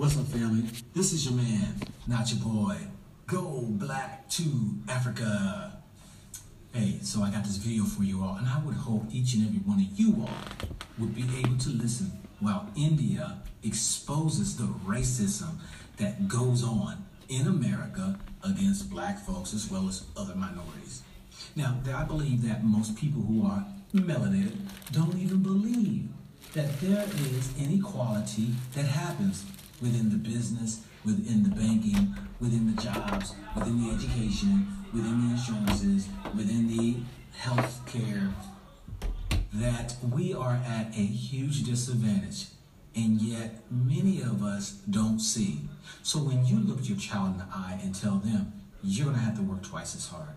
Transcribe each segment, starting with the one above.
What's up, family? This is your man, not your boy. Go black to Africa. Hey, so I got this video for you all, and I would hope each and every one of you all would be able to listen while India exposes the racism that goes on in America against black folks as well as other minorities. Now, I believe that most people who are melanated don't even believe that there is inequality that happens within the business, within the banking, within the jobs, within the education, within the insurances, within the health care, that we are at a huge disadvantage. And yet, many of us don't see. So, when you look at your child in the eye and tell them, you're to have to work twice as hard,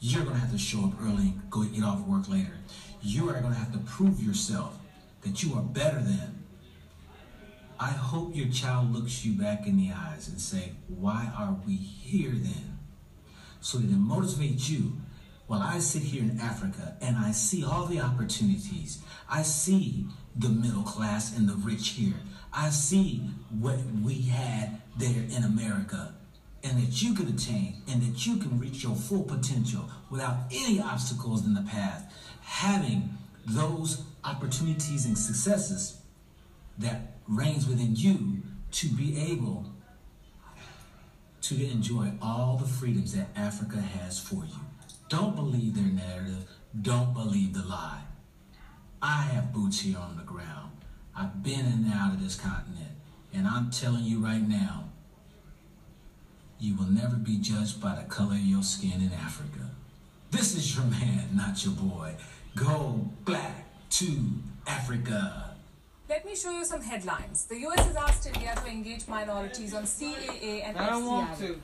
you're to have to show up early, and go get off work later, you are to have to prove yourself that you are better than. I hope your child looks you back in the eyes and say, why are we here then? So that it motivates you while I sit here in Africa and I see all the opportunities. I see the middle class and the rich here. I see what we had there in America and that you can attain and that you can reach your full potential without any obstacles in the path. Having those opportunities and successes that reigns within you to be able to enjoy all the freedoms that Africa has for you. Don't believe their narrative. Don't believe the lie. I have boots here on the ground. I've been in and out of this continent. And I'm telling you right now, you will never be judged by the color of your skin in Africa. This is your man, not your boy. Go back to Africa. Let me show you some headlines. The US has asked India to engage minorities on CAA and I don't want to.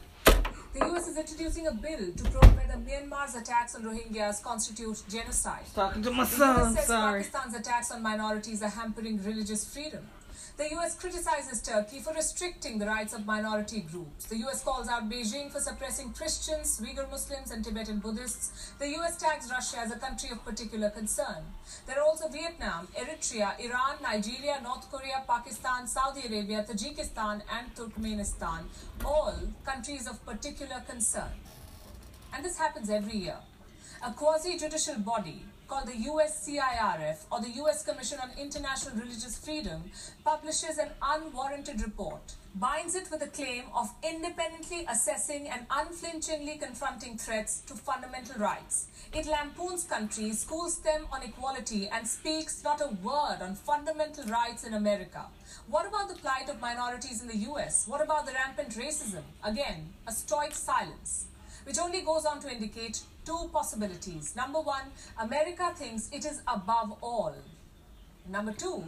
The US is introducing a bill to probe whether Myanmar's attacks on Rohingyas constitute genocide. Talking to my The US says Sorry. Pakistan's attacks on minorities are hampering religious freedom. The US criticizes Turkey for restricting the rights of minority groups. The US calls out Beijing for suppressing Christians, Uyghur Muslims, and Tibetan Buddhists. The US tags Russia as a country of particular concern. There are also Vietnam, Eritrea, Iran, Nigeria, North Korea, Pakistan, Saudi Arabia, Tajikistan, and Turkmenistan, all countries of particular concern. And this happens every year. A quasi judicial body called the USCIRF or the US Commission on International Religious Freedom publishes an unwarranted report, binds it with a claim of independently assessing and unflinchingly confronting threats to fundamental rights. It lampoons countries, schools them on equality, and speaks not a word on fundamental rights in America. What about the plight of minorities in the US? What about the rampant racism? Again, a stoic silence which only goes on to indicate two possibilities. Number one, America thinks it is above all. Number two,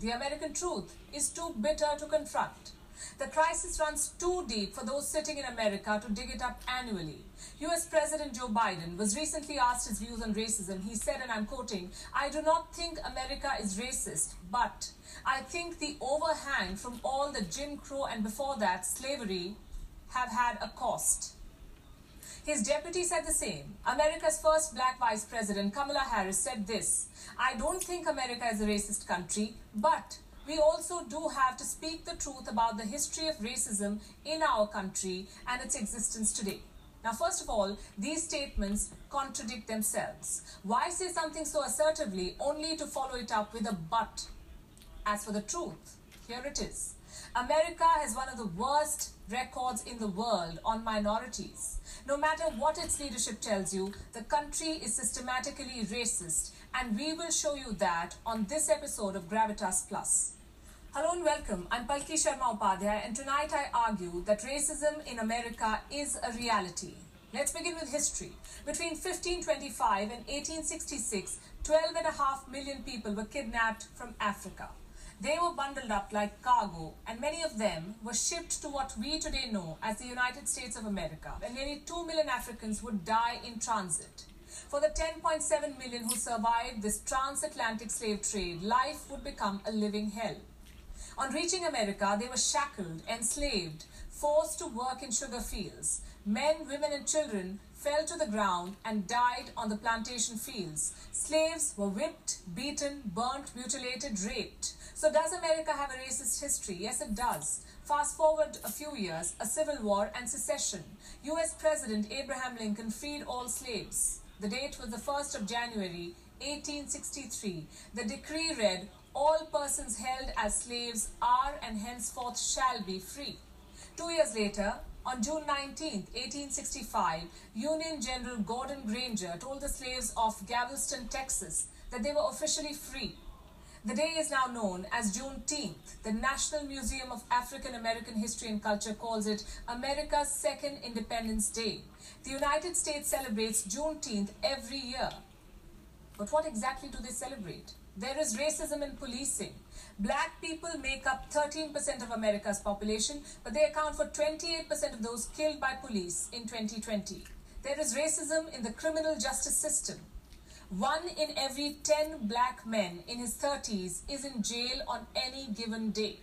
the American truth is too bitter to confront. The crisis runs too deep for those sitting in America to dig it up annually. US President Joe Biden was recently asked his views on racism. He said, and I'm quoting, I do not think America is racist, but I think the overhang from all the Jim Crow and before that slavery have had a cost. His deputy said the same. America's first black vice president, Kamala Harris, said this I don't think America is a racist country, but we also do have to speak the truth about the history of racism in our country and its existence today. Now, first of all, these statements contradict themselves. Why say something so assertively only to follow it up with a but? As for the truth, here it is. America has one of the worst records in the world on minorities. No matter what its leadership tells you, the country is systematically racist, and we will show you that on this episode of Gravitas Plus. Hello and welcome. I'm Palki Sharma Upadhyay, and tonight I argue that racism in America is a reality. Let's begin with history. Between 1525 and 1866, 12.5 million people were kidnapped from Africa. They were bundled up like cargo, and many of them were shipped to what we today know as the United States of America. And nearly 2 million Africans would die in transit. For the 10.7 million who survived this transatlantic slave trade, life would become a living hell. On reaching America, they were shackled, enslaved, forced to work in sugar fields. Men, women, and children fell to the ground and died on the plantation fields. Slaves were whipped, beaten, burnt, mutilated, raped. So, does America have a racist history? Yes, it does. Fast forward a few years, a civil war and secession. US President Abraham Lincoln freed all slaves. The date was the 1st of January 1863. The decree read, All persons held as slaves are and henceforth shall be free. Two years later, on June 19, 1865, Union General Gordon Granger told the slaves of Galveston, Texas, that they were officially free. The day is now known as Juneteenth. The National Museum of African American History and Culture calls it America's Second Independence Day. The United States celebrates Juneteenth every year. But what exactly do they celebrate? There is racism in policing. Black people make up 13% of America's population, but they account for 28% of those killed by police in 2020. There is racism in the criminal justice system. One in every 10 black men in his 30s is in jail on any given day.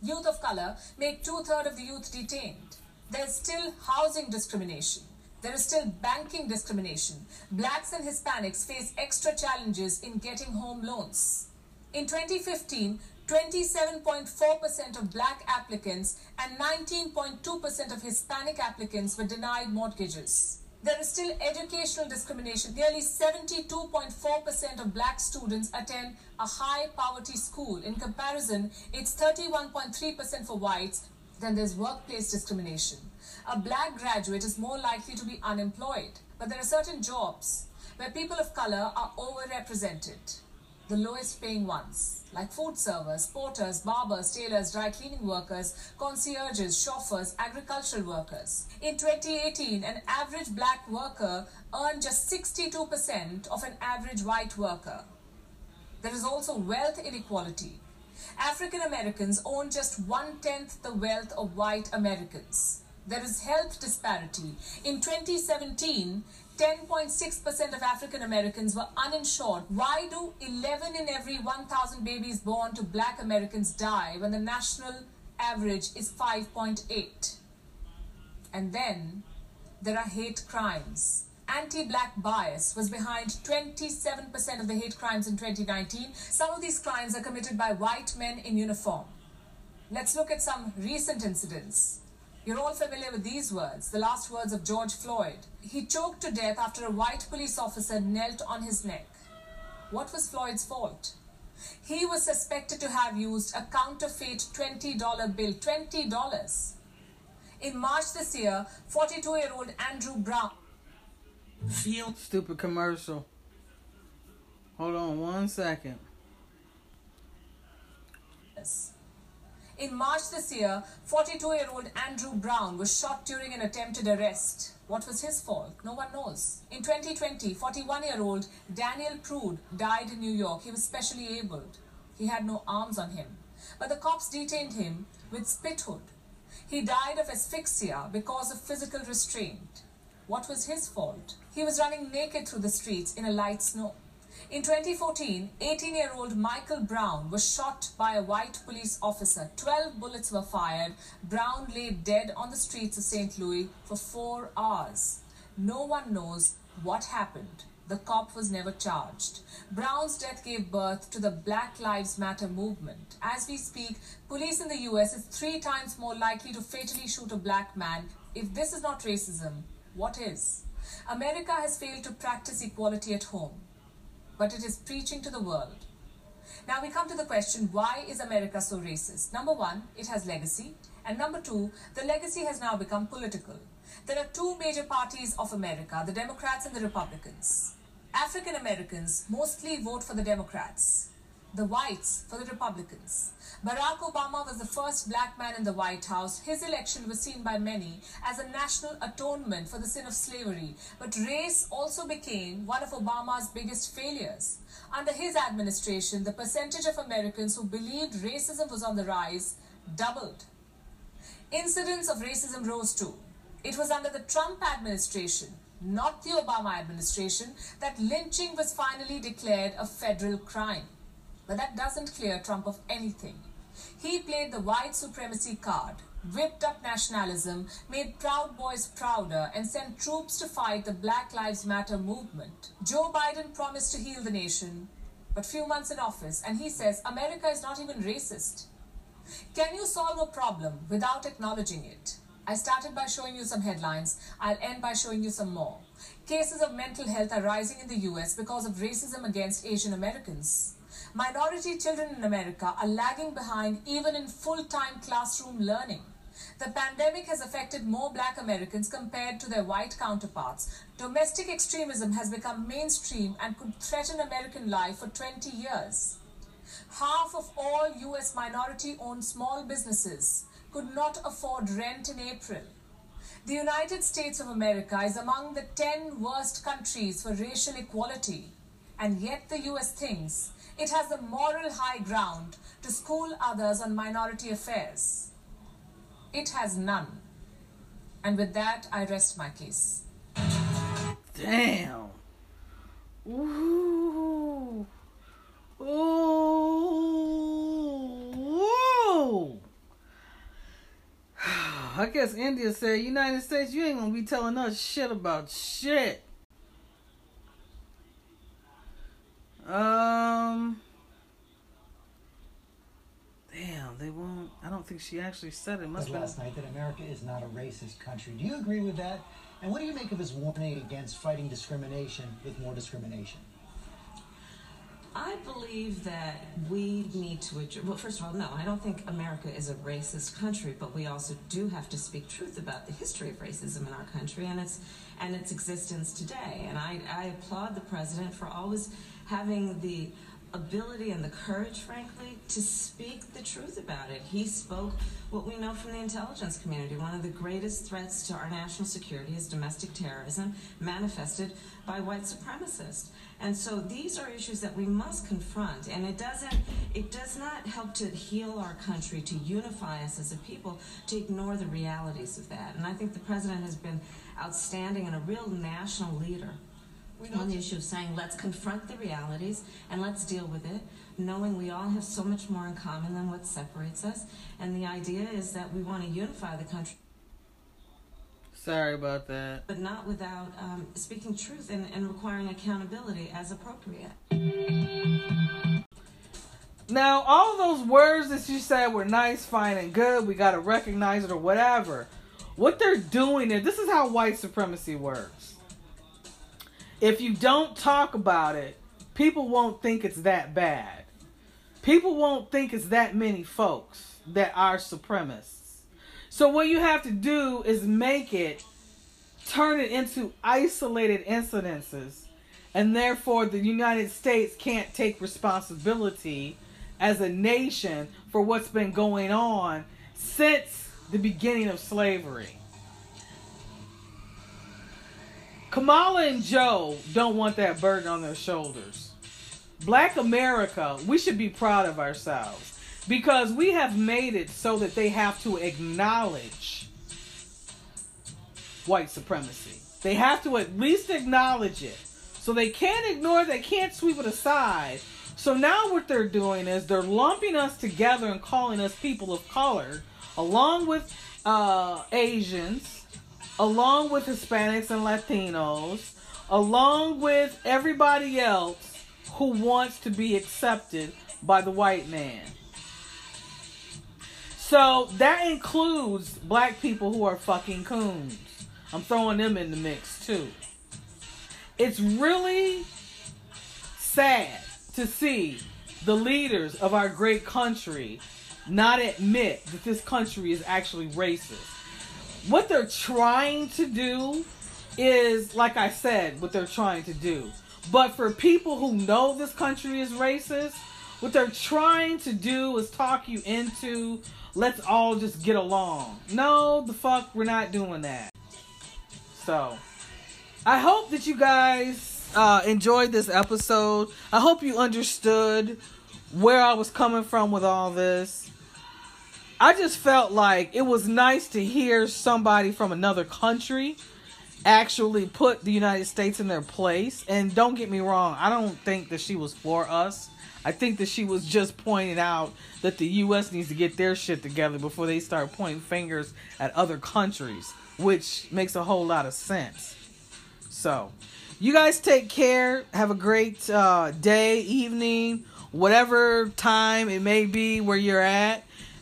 Youth of color make two thirds of the youth detained. There's still housing discrimination. There is still banking discrimination. Blacks and Hispanics face extra challenges in getting home loans. In 2015, 27.4% of black applicants and 19.2% of Hispanic applicants were denied mortgages. There is still educational discrimination. Nearly 72.4% of black students attend a high poverty school. In comparison, it's 31.3% for whites. Then there's workplace discrimination. A black graduate is more likely to be unemployed. But there are certain jobs where people of color are overrepresented, the lowest paying ones, like food servers, porters, barbers, tailors, dry cleaning workers, concierges, chauffeurs, agricultural workers. In 2018, an average black worker earned just 62% of an average white worker. There is also wealth inequality. African Americans own just one tenth the wealth of white Americans. There is health disparity. In 2017, 10.6% of African Americans were uninsured. Why do 11 in every 1,000 babies born to black Americans die when the national average is 5.8? And then there are hate crimes. Anti black bias was behind 27% of the hate crimes in 2019. Some of these crimes are committed by white men in uniform. Let's look at some recent incidents. You're all familiar with these words, the last words of George Floyd. He choked to death after a white police officer knelt on his neck. What was Floyd's fault? He was suspected to have used a counterfeit $20 bill. $20. In March this year, 42 year old Andrew Brown. Feel Stupid commercial. Hold on one second. Yes. In March this year, 42 year old Andrew Brown was shot during an attempted arrest. What was his fault? No one knows. In 2020, 41 year old Daniel Prude died in New York. He was specially abled. He had no arms on him. But the cops detained him with spit hood. He died of asphyxia because of physical restraint. What was his fault? He was running naked through the streets in a light snow. In 2014, 18 year old Michael Brown was shot by a white police officer. 12 bullets were fired. Brown lay dead on the streets of St. Louis for four hours. No one knows what happened. The cop was never charged. Brown's death gave birth to the Black Lives Matter movement. As we speak, police in the US is three times more likely to fatally shoot a black man. If this is not racism, what is? America has failed to practice equality at home but it is preaching to the world. Now we come to the question why is America so racist? Number one, it has legacy. And number two, the legacy has now become political. There are two major parties of America the Democrats and the Republicans. African Americans mostly vote for the Democrats, the whites for the Republicans. Barack Obama was the first black man in the White House. His election was seen by many as a national atonement for the sin of slavery. But race also became one of Obama's biggest failures. Under his administration, the percentage of Americans who believed racism was on the rise doubled. Incidents of racism rose too. It was under the Trump administration, not the Obama administration, that lynching was finally declared a federal crime. But that doesn't clear Trump of anything. He played the white supremacy card, whipped up nationalism, made Proud Boys prouder, and sent troops to fight the Black Lives Matter movement. Joe Biden promised to heal the nation. but few months in office, and he says America is not even racist. Can you solve a problem without acknowledging it? I started by showing you some headlines. I'll end by showing you some more. Cases of mental health are rising in the US because of racism against Asian Americans. Minority children in America are lagging behind even in full time classroom learning. The pandemic has affected more black Americans compared to their white counterparts. Domestic extremism has become mainstream and could threaten American life for 20 years. Half of all US minority owned small businesses could not afford rent in April. The United States of America is among the 10 worst countries for racial equality, and yet the US thinks it has the moral high ground to school others on minority affairs. It has none. And with that, I rest my case. Damn. Ooh. Ooh. Ooh. I guess India said, United States, you ain't gonna be telling us shit about shit. Um. Damn, they won't. I don't think she actually said it. Must said been. last night that America is not a racist country. Do you agree with that? And what do you make of his warning against fighting discrimination with more discrimination? I believe that we need to address. Well, first of all, no, I don't think America is a racist country, but we also do have to speak truth about the history of racism in our country and its and its existence today. And I, I applaud the president for always having the ability and the courage, frankly, to speak the truth about it. He spoke what we know from the intelligence community. One of the greatest threats to our national security is domestic terrorism, manifested by white supremacists. And so these are issues that we must confront. And it doesn't, it does not help to heal our country, to unify us as a people, to ignore the realities of that. And I think the president has been outstanding and a real national leader on the issue of saying let's confront the realities and let's deal with it, knowing we all have so much more in common than what separates us. And the idea is that we want to unify the country. Sorry about that. But not without um, speaking truth and, and requiring accountability as appropriate. Now, all those words that you said were nice, fine, and good. We got to recognize it or whatever. What they're doing is this is how white supremacy works. If you don't talk about it, people won't think it's that bad. People won't think it's that many folks that are supremacists. So, what you have to do is make it, turn it into isolated incidences, and therefore the United States can't take responsibility as a nation for what's been going on since the beginning of slavery. Kamala and Joe don't want that burden on their shoulders. Black America, we should be proud of ourselves because we have made it so that they have to acknowledge white supremacy. They have to at least acknowledge it. So they can't ignore they can't sweep it aside. So now what they're doing is they're lumping us together and calling us people of color, along with uh, Asians, along with Hispanics and Latinos, along with everybody else who wants to be accepted by the white man. So that includes black people who are fucking coons. I'm throwing them in the mix too. It's really sad to see the leaders of our great country not admit that this country is actually racist. What they're trying to do is, like I said, what they're trying to do. But for people who know this country is racist, what they're trying to do is talk you into let's all just get along. No, the fuck, we're not doing that. So, I hope that you guys uh, enjoyed this episode. I hope you understood where I was coming from with all this. I just felt like it was nice to hear somebody from another country actually put the United States in their place. And don't get me wrong, I don't think that she was for us. I think that she was just pointing out that the U.S. needs to get their shit together before they start pointing fingers at other countries, which makes a whole lot of sense. So, You guys take care. Have a great uh, day, evening, whatever time it may be where you're at.